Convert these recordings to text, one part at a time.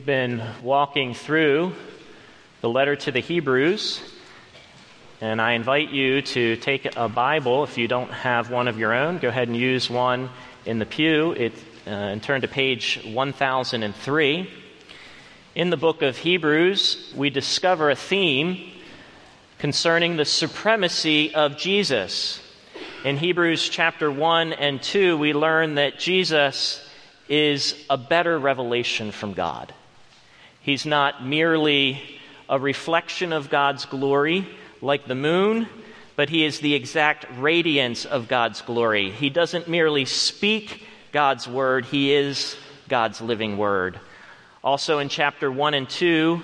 We've been walking through the letter to the Hebrews, and I invite you to take a Bible. If you don't have one of your own, go ahead and use one in the pew it, uh, and turn to page 1003. In the book of Hebrews, we discover a theme concerning the supremacy of Jesus. In Hebrews chapter 1 and 2, we learn that Jesus is a better revelation from God. He's not merely a reflection of God's glory like the moon, but he is the exact radiance of God's glory. He doesn't merely speak God's word, he is God's living word. Also in chapter 1 and 2,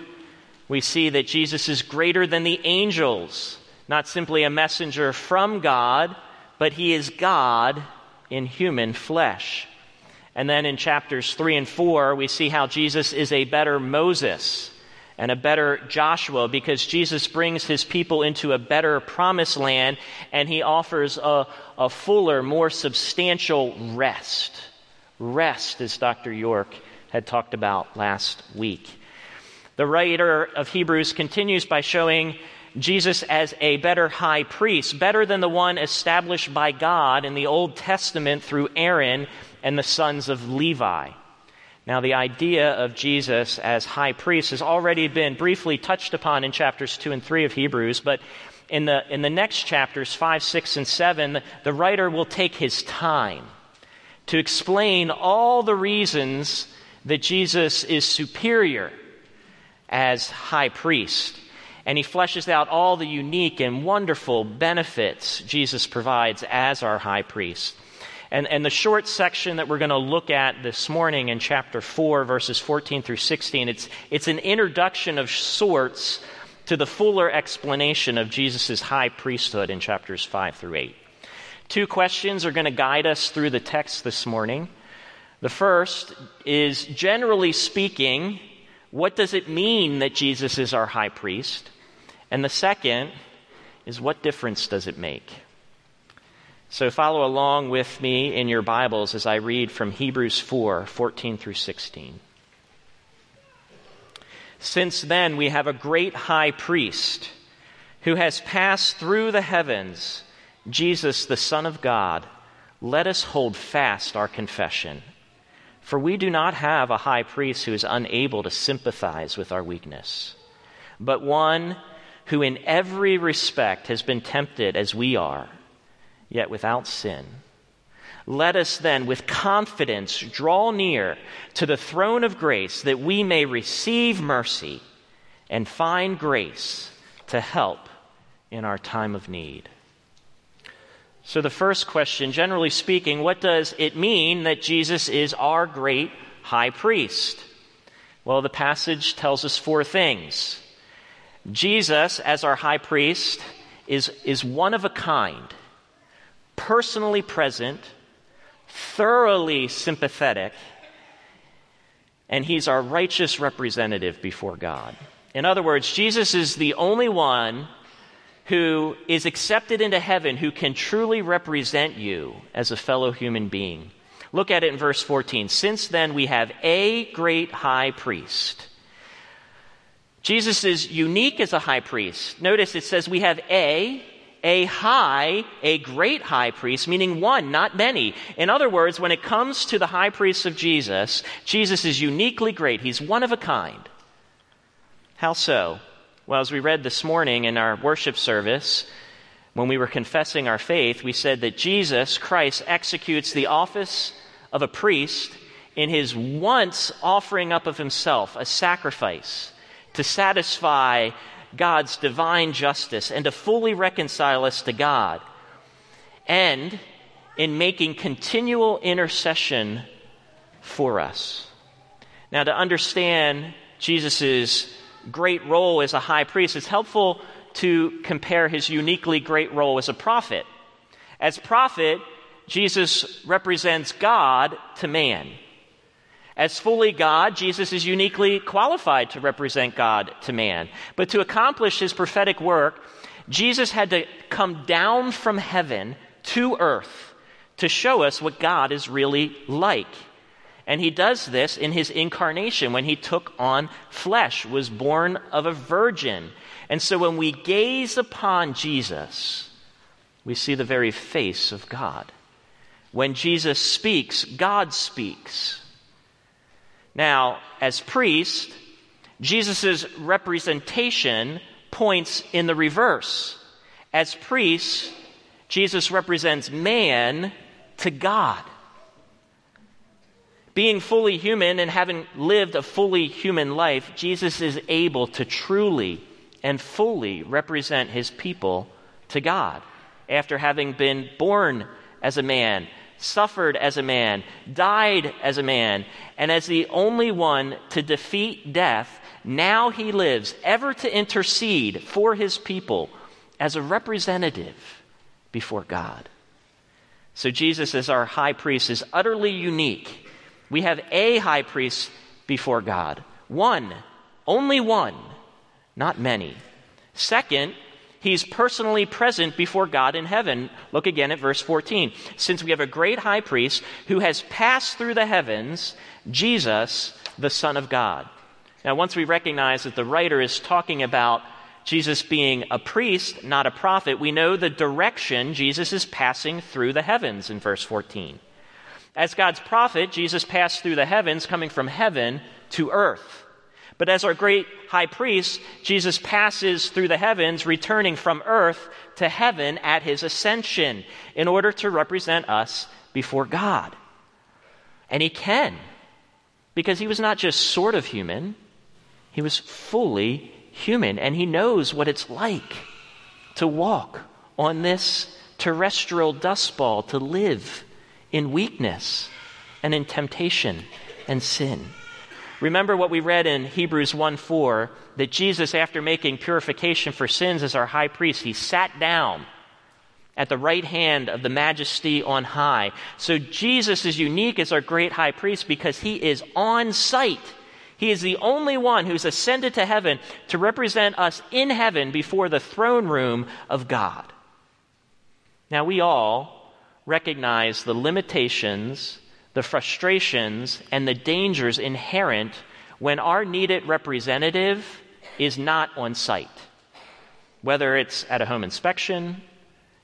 we see that Jesus is greater than the angels, not simply a messenger from God, but he is God in human flesh. And then in chapters 3 and 4, we see how Jesus is a better Moses and a better Joshua because Jesus brings his people into a better promised land and he offers a, a fuller, more substantial rest. Rest, as Dr. York had talked about last week. The writer of Hebrews continues by showing Jesus as a better high priest, better than the one established by God in the Old Testament through Aaron and the sons of Levi. Now, the idea of Jesus as high priest has already been briefly touched upon in chapters 2 and 3 of Hebrews, but in the, in the next chapters, 5, 6, and 7, the, the writer will take his time to explain all the reasons that Jesus is superior as high priest. And he fleshes out all the unique and wonderful benefits Jesus provides as our high priest. And, and the short section that we're going to look at this morning in chapter 4, verses 14 through 16, it's, it's an introduction of sorts to the fuller explanation of Jesus' high priesthood in chapters 5 through 8. Two questions are going to guide us through the text this morning. The first is generally speaking, what does it mean that Jesus is our high priest? And the second is what difference does it make? So follow along with me in your Bibles as I read from Hebrews 4 14 through 16. Since then, we have a great high priest who has passed through the heavens, Jesus, the Son of God. Let us hold fast our confession. For we do not have a high priest who is unable to sympathize with our weakness, but one who in every respect has been tempted as we are yet without sin. Let us then, with confidence, draw near to the throne of grace that we may receive mercy and find grace to help in our time of need. So, the first question, generally speaking, what does it mean that Jesus is our great high priest? Well, the passage tells us four things. Jesus, as our high priest, is, is one of a kind personally present, thoroughly sympathetic, and he's our righteous representative before God. In other words, Jesus is the only one who is accepted into heaven who can truly represent you as a fellow human being. Look at it in verse 14. Since then, we have a great high priest. Jesus is unique as a high priest. Notice it says we have a a high, a great high priest, meaning one, not many. In other words, when it comes to the high priest of Jesus, Jesus is uniquely great. He's one of a kind. How so? Well, as we read this morning in our worship service, when we were confessing our faith, we said that Jesus Christ executes the office of a priest in his once offering up of himself, a sacrifice, to satisfy God's divine justice and to fully reconcile us to God, and in making continual intercession for us. Now, to understand Jesus' great role as a high priest, it's helpful to compare his uniquely great role as a prophet. As prophet, Jesus represents God to man. As fully God, Jesus is uniquely qualified to represent God to man. But to accomplish his prophetic work, Jesus had to come down from heaven to earth to show us what God is really like. And he does this in his incarnation when he took on flesh, was born of a virgin. And so when we gaze upon Jesus, we see the very face of God. When Jesus speaks, God speaks. Now, as priest, Jesus' representation points in the reverse. As priest, Jesus represents man to God. Being fully human and having lived a fully human life, Jesus is able to truly and fully represent his people to God after having been born as a man, suffered as a man, died as a man, and as the only one to defeat death, now he lives ever to intercede for his people as a representative before God. So Jesus, as our high priest, is utterly unique. We have a high priest before God. One, only one, not many. Second, He's personally present before God in heaven. Look again at verse 14. Since we have a great high priest who has passed through the heavens, Jesus, the Son of God. Now, once we recognize that the writer is talking about Jesus being a priest, not a prophet, we know the direction Jesus is passing through the heavens in verse 14. As God's prophet, Jesus passed through the heavens, coming from heaven to earth. But as our great high priest, Jesus passes through the heavens, returning from earth to heaven at his ascension in order to represent us before God. And he can, because he was not just sort of human, he was fully human, and he knows what it's like to walk on this terrestrial dust ball, to live in weakness and in temptation and sin. Remember what we read in Hebrews 1 4 that Jesus, after making purification for sins as our high priest, he sat down at the right hand of the majesty on high. So Jesus is unique as our great high priest because he is on site. He is the only one who's ascended to heaven to represent us in heaven before the throne room of God. Now, we all recognize the limitations the frustrations and the dangers inherent when our needed representative is not on site, whether it's at a home inspection,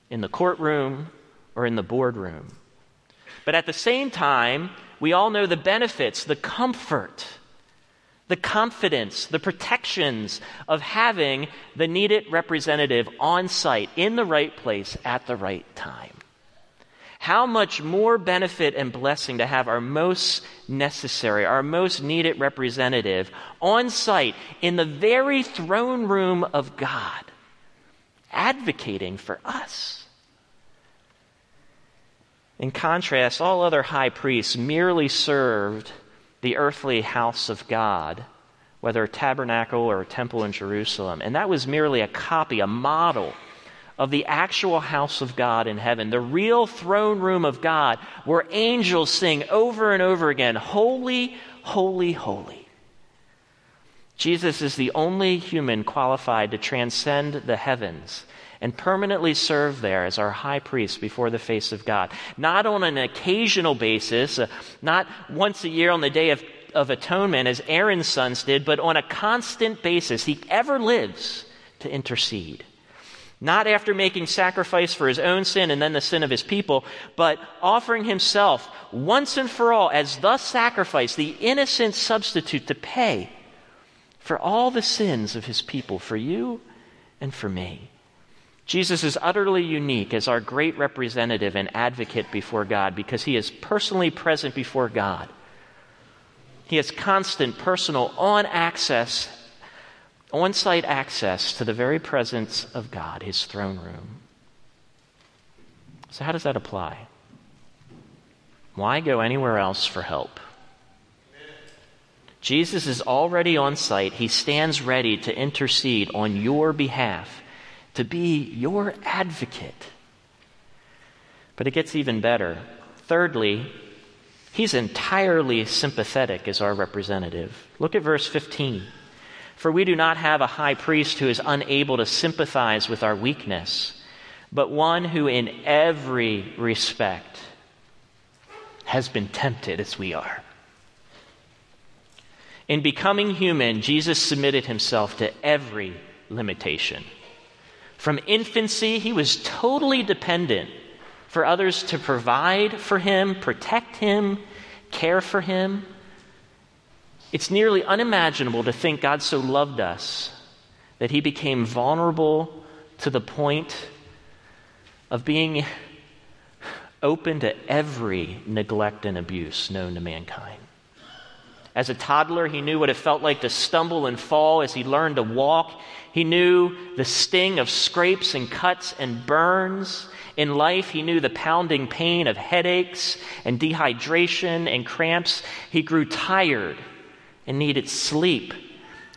in the courtroom, or in the boardroom. But at the same time, we all know the benefits, the comfort, the confidence, the protections of having the needed representative on site in the right place at the right time how much more benefit and blessing to have our most necessary, our most needed representative on site in the very throne room of God, advocating for us. In contrast, all other high priests merely served the earthly house of God, whether a tabernacle or a temple in Jerusalem, and that was merely a copy, a model of the actual house of God in heaven, the real throne room of God, where angels sing over and over again, Holy, holy, holy. Jesus is the only human qualified to transcend the heavens and permanently serve there as our high priest before the face of God. Not on an occasional basis, uh, not once a year on the day of, of atonement as Aaron's sons did, but on a constant basis. He ever lives to intercede not after making sacrifice for his own sin and then the sin of his people, but offering himself once and for all as the sacrifice, the innocent substitute to pay for all the sins of his people, for you and for me. Jesus is utterly unique as our great representative and advocate before God because he is personally present before God. He has constant, personal, on access on site access to the very presence of God, his throne room. So, how does that apply? Why go anywhere else for help? Jesus is already on site. He stands ready to intercede on your behalf, to be your advocate. But it gets even better. Thirdly, he's entirely sympathetic as our representative. Look at verse 15. For we do not have a high priest who is unable to sympathize with our weakness, but one who in every respect has been tempted as we are. In becoming human, Jesus submitted himself to every limitation. From infancy, he was totally dependent for others to provide for him, protect him, care for him. It's nearly unimaginable to think God so loved us that he became vulnerable to the point of being open to every neglect and abuse known to mankind. As a toddler, he knew what it felt like to stumble and fall as he learned to walk. He knew the sting of scrapes and cuts and burns. In life, he knew the pounding pain of headaches and dehydration and cramps. He grew tired and needed sleep.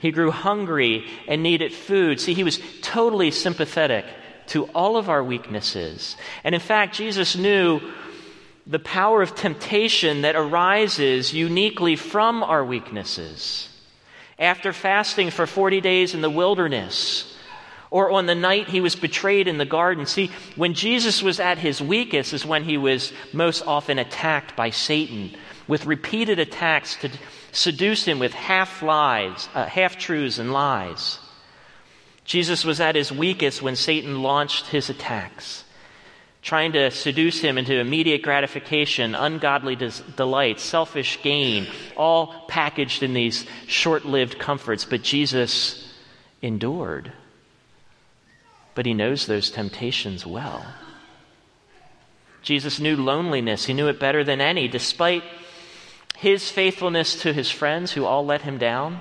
He grew hungry and needed food. See, he was totally sympathetic to all of our weaknesses. And in fact, Jesus knew the power of temptation that arises uniquely from our weaknesses. After fasting for 40 days in the wilderness, or on the night he was betrayed in the garden. See, when Jesus was at his weakest is when he was most often attacked by Satan with repeated attacks to seduce him with half lies, uh, half truths, and lies. Jesus was at his weakest when Satan launched his attacks trying to seduce him into immediate gratification, ungodly des- delight, selfish gain, all packaged in these short lived comforts. But Jesus endured. But he knows those temptations well. Jesus knew loneliness, he knew it better than any, despite his faithfulness to his friends who all let him down.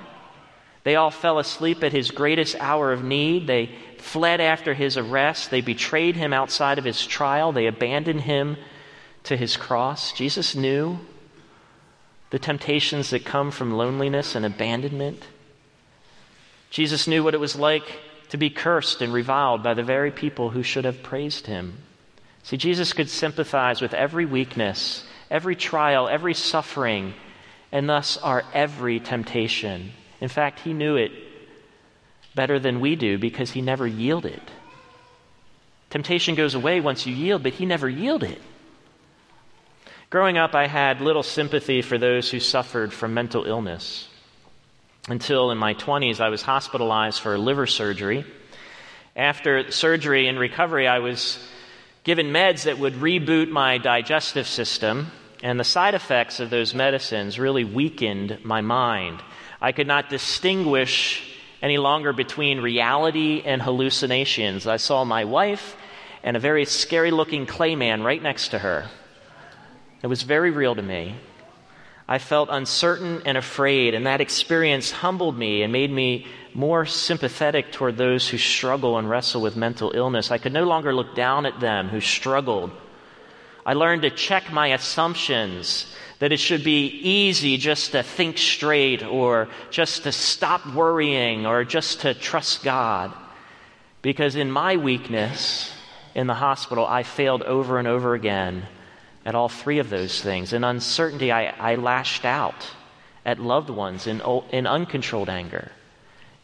They all fell asleep at his greatest hour of need. They fled after his arrest. They betrayed him outside of his trial. They abandoned him to his cross. Jesus knew the temptations that come from loneliness and abandonment. Jesus knew what it was like to be cursed and reviled by the very people who should have praised him. See, Jesus could sympathize with every weakness, every trial, every suffering, and thus our every temptation. In fact, he knew it better than we do because he never yielded. Temptation goes away once you yield, but he never yielded. Growing up, I had little sympathy for those who suffered from mental illness. Until in my 20s, I was hospitalized for liver surgery. After surgery and recovery, I was given meds that would reboot my digestive system, and the side effects of those medicines really weakened my mind. I could not distinguish any longer between reality and hallucinations. I saw my wife and a very scary looking clay man right next to her. It was very real to me. I felt uncertain and afraid, and that experience humbled me and made me more sympathetic toward those who struggle and wrestle with mental illness. I could no longer look down at them who struggled. I learned to check my assumptions that it should be easy just to think straight or just to stop worrying or just to trust God. Because in my weakness in the hospital, I failed over and over again at all three of those things. In uncertainty, I, I lashed out at loved ones in, oh, in uncontrolled anger.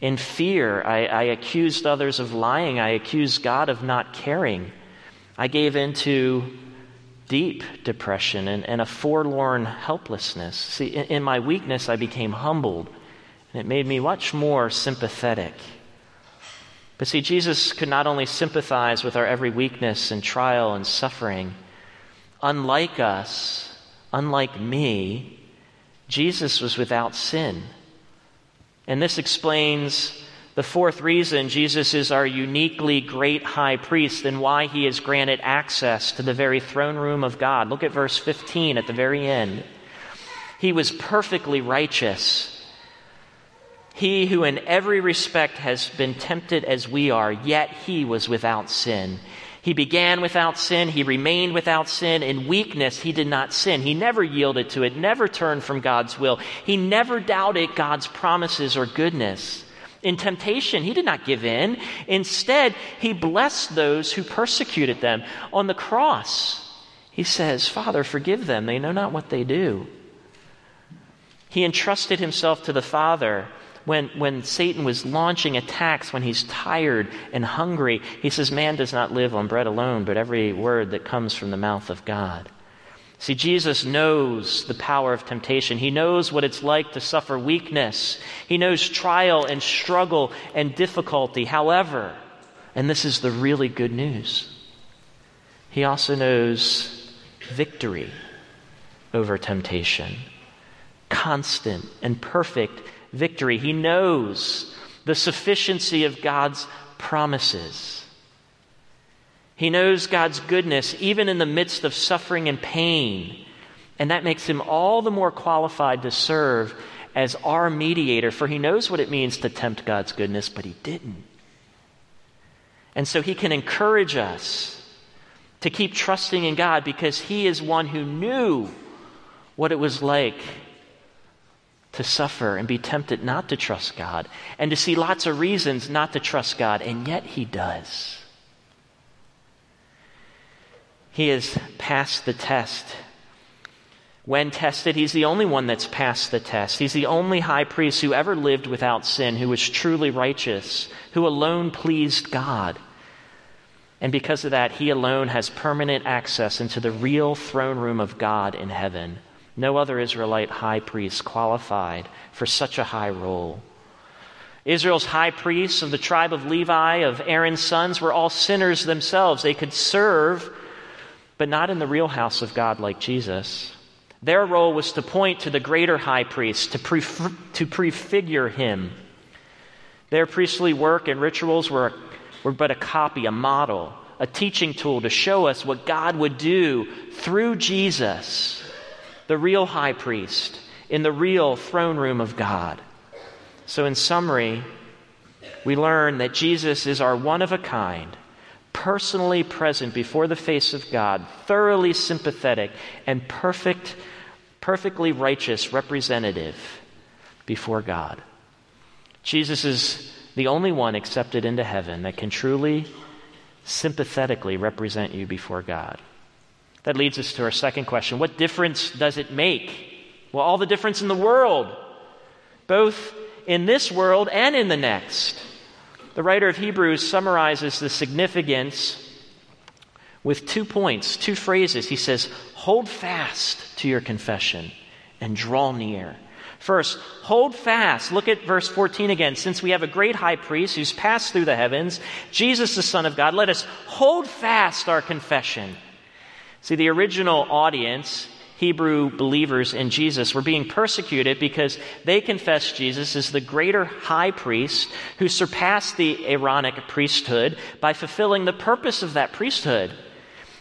In fear, I, I accused others of lying. I accused God of not caring. I gave into deep depression and, and a forlorn helplessness. See, in, in my weakness, I became humbled, and it made me much more sympathetic. But see, Jesus could not only sympathize with our every weakness and trial and suffering, unlike us, unlike me, Jesus was without sin. And this explains the fourth reason Jesus is our uniquely great high priest and why he is granted access to the very throne room of God. Look at verse 15 at the very end. He was perfectly righteous. He who in every respect has been tempted as we are, yet he was without sin. He began without sin. He remained without sin. In weakness, he did not sin. He never yielded to it, never turned from God's will. He never doubted God's promises or goodness. In temptation, he did not give in. Instead, he blessed those who persecuted them. On the cross, he says, Father, forgive them. They know not what they do. He entrusted himself to the Father when, when Satan was launching attacks, when he's tired and hungry, he says, Man does not live on bread alone, but every word that comes from the mouth of God. See, Jesus knows the power of temptation. He knows what it's like to suffer weakness. He knows trial and struggle and difficulty. However, and this is the really good news, he also knows victory over temptation. Constant and perfect victory. He knows the sufficiency of God's promises. He knows God's goodness even in the midst of suffering and pain. And that makes him all the more qualified to serve as our mediator, for he knows what it means to tempt God's goodness, but he didn't. And so he can encourage us to keep trusting in God because he is one who knew what it was like to suffer and be tempted not to trust God and to see lots of reasons not to trust God, and yet he does. He has passed the test. When tested, he's the only one that's passed the test. He's the only high priest who ever lived without sin, who was truly righteous, who alone pleased God. And because of that, he alone has permanent access into the real throne room of God in heaven. No other Israelite high priest qualified for such a high role. Israel's high priests of the tribe of Levi, of Aaron's sons, were all sinners themselves. They could serve, but not in the real house of God like Jesus. Their role was to point to the greater high priest, to, to prefigure him. Their priestly work and rituals were, were but a copy, a model, a teaching tool to show us what God would do through Jesus the real high priest in the real throne room of God. So, in summary, we learn that Jesus is our one of a kind, personally present before the face of God, thoroughly sympathetic, and perfect, perfectly righteous representative before God. Jesus is the only one accepted into heaven that can truly, sympathetically represent you before God. That leads us to our second question What difference does it make? Well, all the difference in the world, both in this world and in the next. The writer of Hebrews summarizes the significance with two points, two phrases. He says, Hold fast to your confession and draw near. First, hold fast. Look at verse 14 again. Since we have a great high priest who's passed through the heavens, Jesus, the Son of God, let us hold fast our confession. See, the original audience, Hebrew believers in Jesus, were being persecuted because they confessed Jesus as the greater high priest who surpassed the Aaronic priesthood by fulfilling the purpose of that priesthood.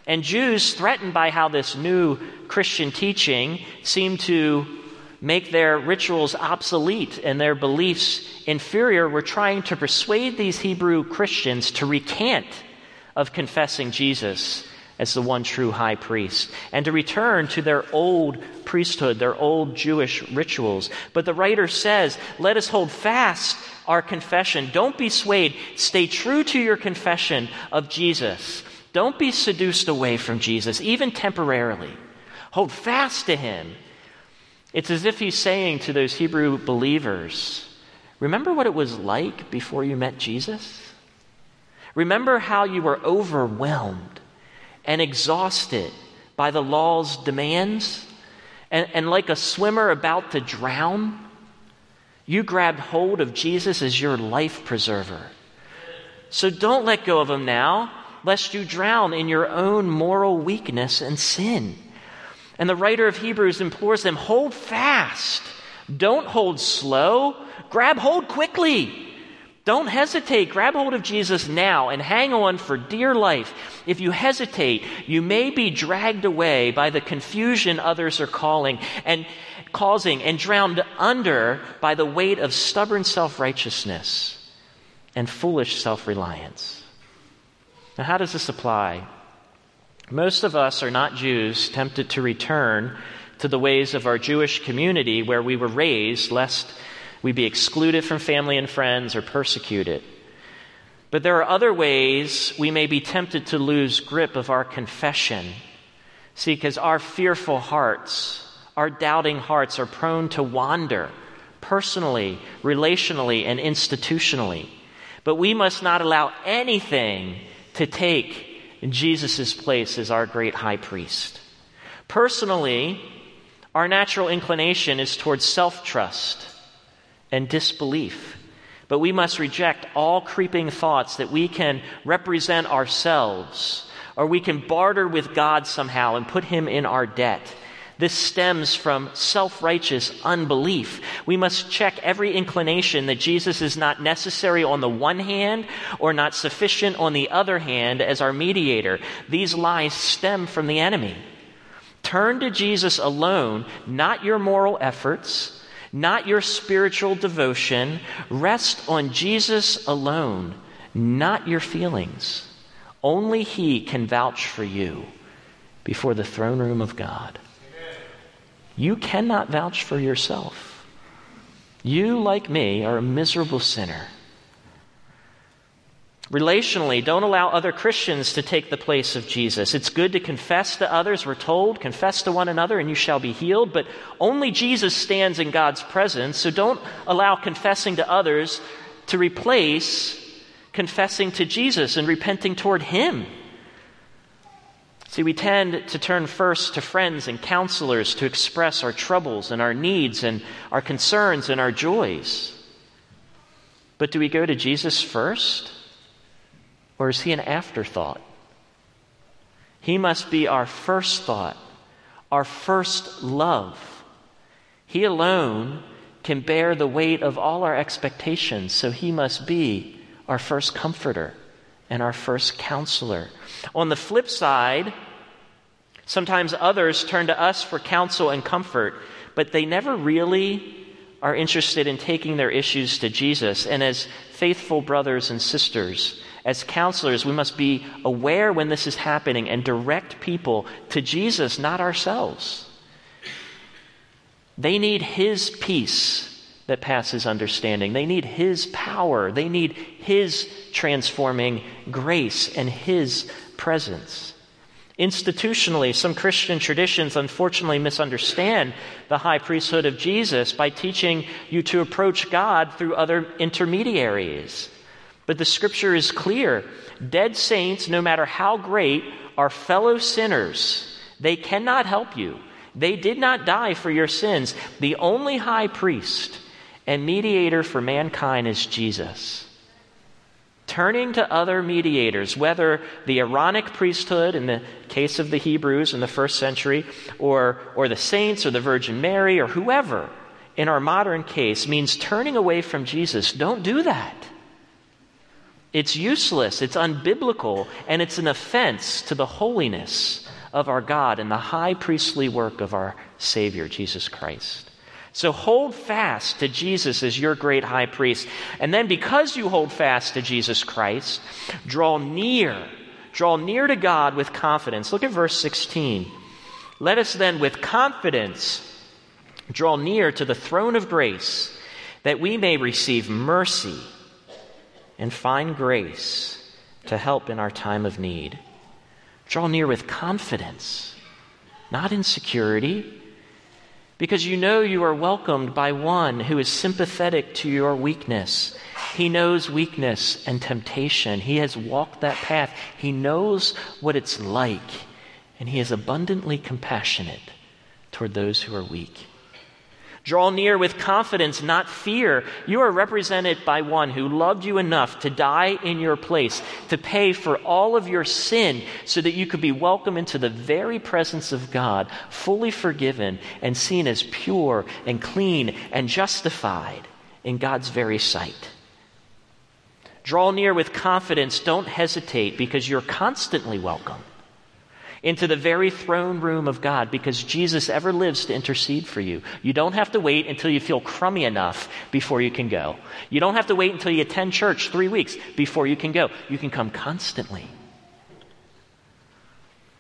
And Jews, threatened by how this new Christian teaching seemed to make their rituals obsolete and their beliefs inferior, were trying to persuade these Hebrew Christians to recant of confessing Jesus as the one true high priest and to return to their old priesthood, their old Jewish rituals. But the writer says, let us hold fast our confession. Don't be swayed. Stay true to your confession of Jesus. Don't be seduced away from Jesus, even temporarily. Hold fast to him. It's as if he's saying to those Hebrew believers, Remember what it was like before you met Jesus? Remember how you were overwhelmed and exhausted by the law's demands, and, and like a swimmer about to drown, you grabbed hold of Jesus as your life preserver. So don't let go of him now, lest you drown in your own moral weakness and sin. And the writer of Hebrews implores them hold fast, don't hold slow, grab hold quickly. Don't hesitate. Grab hold of Jesus now and hang on for dear life. If you hesitate, you may be dragged away by the confusion others are calling. And causing and drowned under by the weight of stubborn self righteousness and foolish self reliance. Now, how does this apply? Most of us are not Jews tempted to return to the ways of our Jewish community where we were raised, lest we be excluded from family and friends or persecuted. But there are other ways we may be tempted to lose grip of our confession. See, because our fearful hearts, our doubting hearts are prone to wander personally, relationally, and institutionally. But we must not allow anything to take Jesus' place as our great high priest. Personally, our natural inclination is towards self trust and disbelief. But we must reject all creeping thoughts that we can represent ourselves or we can barter with God somehow and put Him in our debt. This stems from self righteous unbelief. We must check every inclination that Jesus is not necessary on the one hand or not sufficient on the other hand as our mediator. These lies stem from the enemy. Turn to Jesus alone, not your moral efforts, not your spiritual devotion. Rest on Jesus alone, not your feelings. Only He can vouch for you before the throne room of God. You cannot vouch for yourself. You, like me, are a miserable sinner. Relationally, don't allow other Christians to take the place of Jesus. It's good to confess to others, we're told, confess to one another and you shall be healed, but only Jesus stands in God's presence, so don't allow confessing to others to replace confessing to Jesus and repenting toward Him. See, we tend to turn first to friends and counselors to express our troubles and our needs and our concerns and our joys. But do we go to Jesus first? Or is he an afterthought? He must be our first thought, our first love. He alone can bear the weight of all our expectations, so he must be our first comforter and our first counselor. On the flip side, sometimes others turn to us for counsel and comfort, but they never really are interested in taking their issues to Jesus. And as faithful brothers and sisters, as counselors, we must be aware when this is happening and direct people to Jesus, not ourselves. They need His peace that passes understanding. They need His power. They need His transforming grace and His presence. Institutionally, some Christian traditions unfortunately misunderstand the high priesthood of Jesus by teaching you to approach God through other intermediaries. But the scripture is clear. Dead saints, no matter how great, are fellow sinners. They cannot help you. They did not die for your sins. The only high priest and mediator for mankind is Jesus. Turning to other mediators, whether the Aaronic priesthood in the case of the Hebrews in the first century, or, or the saints, or the Virgin Mary, or whoever in our modern case, means turning away from Jesus. Don't do that. It's useless, it's unbiblical, and it's an offense to the holiness of our God and the high priestly work of our Savior, Jesus Christ. So hold fast to Jesus as your great high priest. And then, because you hold fast to Jesus Christ, draw near. Draw near to God with confidence. Look at verse 16. Let us then, with confidence, draw near to the throne of grace that we may receive mercy and find grace to help in our time of need. Draw near with confidence, not insecurity, because you know you are welcomed by one who is sympathetic to your weakness. He knows weakness and temptation. He has walked that path. He knows what it's like, and he is abundantly compassionate toward those who are weak. Draw near with confidence, not fear. You are represented by one who loved you enough to die in your place, to pay for all of your sin, so that you could be welcomed into the very presence of God, fully forgiven and seen as pure and clean and justified in God's very sight. Draw near with confidence. Don't hesitate because you're constantly welcome. Into the very throne room of God because Jesus ever lives to intercede for you. You don't have to wait until you feel crummy enough before you can go. You don't have to wait until you attend church three weeks before you can go. You can come constantly.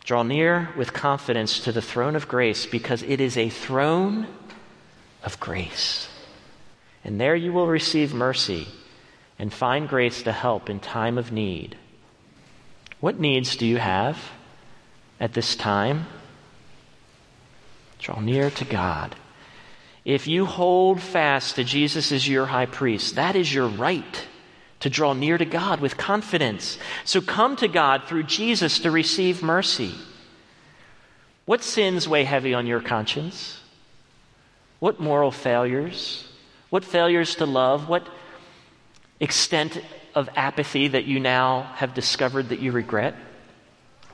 Draw near with confidence to the throne of grace because it is a throne of grace. And there you will receive mercy and find grace to help in time of need. What needs do you have? At this time? Draw near to God. If you hold fast to Jesus as your high priest, that is your right to draw near to God with confidence. So come to God through Jesus to receive mercy. What sins weigh heavy on your conscience? What moral failures? What failures to love? What extent of apathy that you now have discovered that you regret?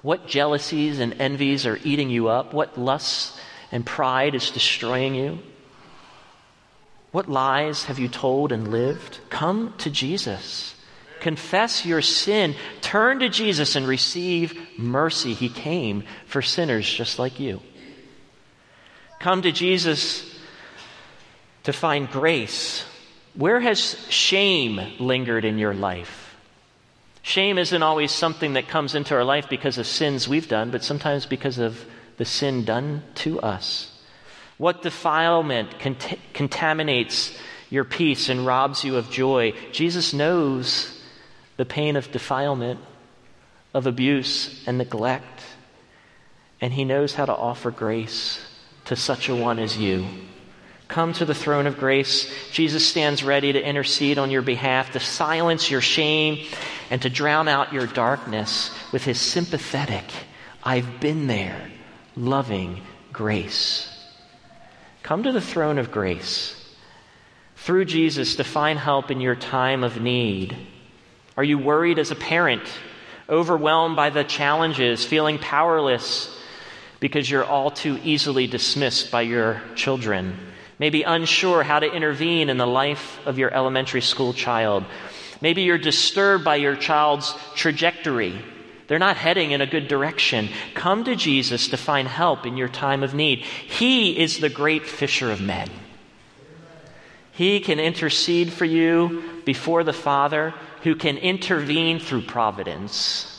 What jealousies and envies are eating you up? What lusts and pride is destroying you? What lies have you told and lived? Come to Jesus. Confess your sin. Turn to Jesus and receive mercy. He came for sinners just like you. Come to Jesus to find grace. Where has shame lingered in your life? Shame isn't always something that comes into our life because of sins we've done, but sometimes because of the sin done to us. What defilement cont- contaminates your peace and robs you of joy? Jesus knows the pain of defilement, of abuse and neglect, and He knows how to offer grace to such a one as you. Come to the throne of grace. Jesus stands ready to intercede on your behalf, to silence your shame, and to drown out your darkness with his sympathetic, I've been there, loving grace. Come to the throne of grace through Jesus to find help in your time of need. Are you worried as a parent, overwhelmed by the challenges, feeling powerless because you're all too easily dismissed by your children? maybe unsure how to intervene in the life of your elementary school child. Maybe you're disturbed by your child's trajectory. They're not heading in a good direction. Come to Jesus to find help in your time of need. He is the great fisher of men. He can intercede for you before the Father, who can intervene through providence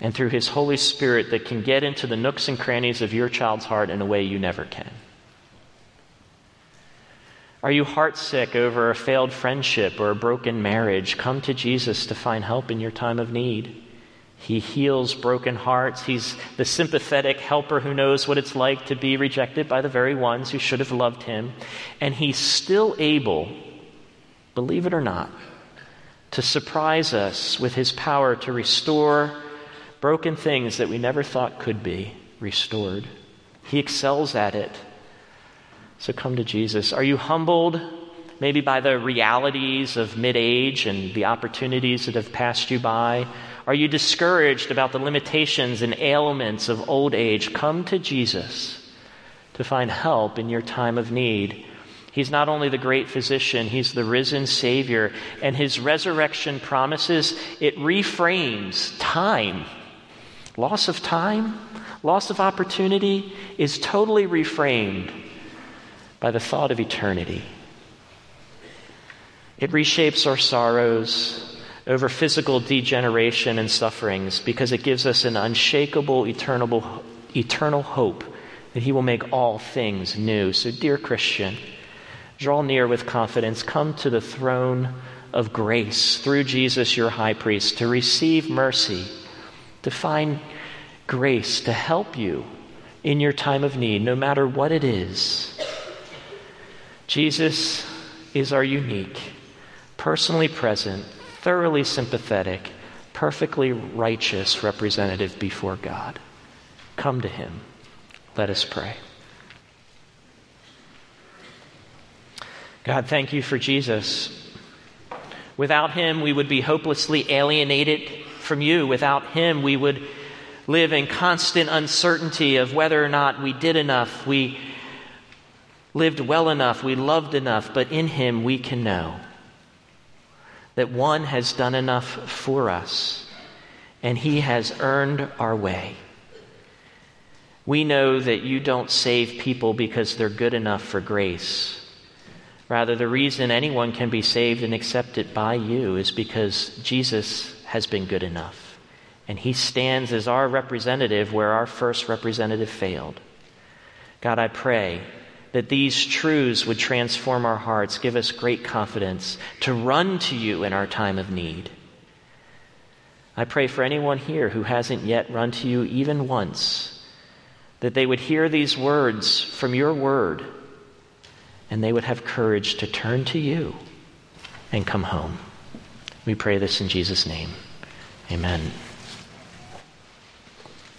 and through His Holy Spirit that can get into the nooks and crannies of your child's heart in a way you never can. Are you heartsick over a failed friendship or a broken marriage? Come to Jesus to find help in your time of need. He heals broken hearts. He's the sympathetic helper who knows what it's like to be rejected by the very ones who should have loved him. And he's still able, believe it or not, to surprise us with his power to restore broken things that we never thought could be restored. He excels at it. So come to Jesus. Are you humbled maybe by the realities of mid age and the opportunities that have passed you by? Are you discouraged about the limitations and ailments of old age? Come to Jesus to find help in your time of need. He's not only the great physician, he's the risen Savior. And his resurrection promises, it reframes time. Loss of time, loss of opportunity is totally reframed by the thought of eternity. It reshapes our sorrows over physical degeneration and sufferings because it gives us an unshakable, eternal, eternal hope that He will make all things new. So, dear Christian, draw near with confidence. Come to the throne of grace through Jesus, your high priest, to receive mercy, to find grace to help you in your time of need, no matter what it is. Jesus is our unique, personally present, thoroughly sympathetic, perfectly righteous representative before God. Come to him. Let us pray. God, thank you for Jesus. Without him, we would be hopelessly alienated from you. Without him, we would live in constant uncertainty of whether or not we did enough, we lived well enough, we loved enough, but in Him we can know that one has done enough for us. and He has earned our way. We know that you don't save people because they're good enough for grace. Rather, the reason anyone can be saved and accepted by you is because Jesus has been good enough. And he stands as our representative where our first representative failed. God, I pray that these truths would transform our hearts, give us great confidence to run to you in our time of need. I pray for anyone here who hasn't yet run to you even once that they would hear these words from your word and they would have courage to turn to you and come home. We pray this in Jesus' name. Amen.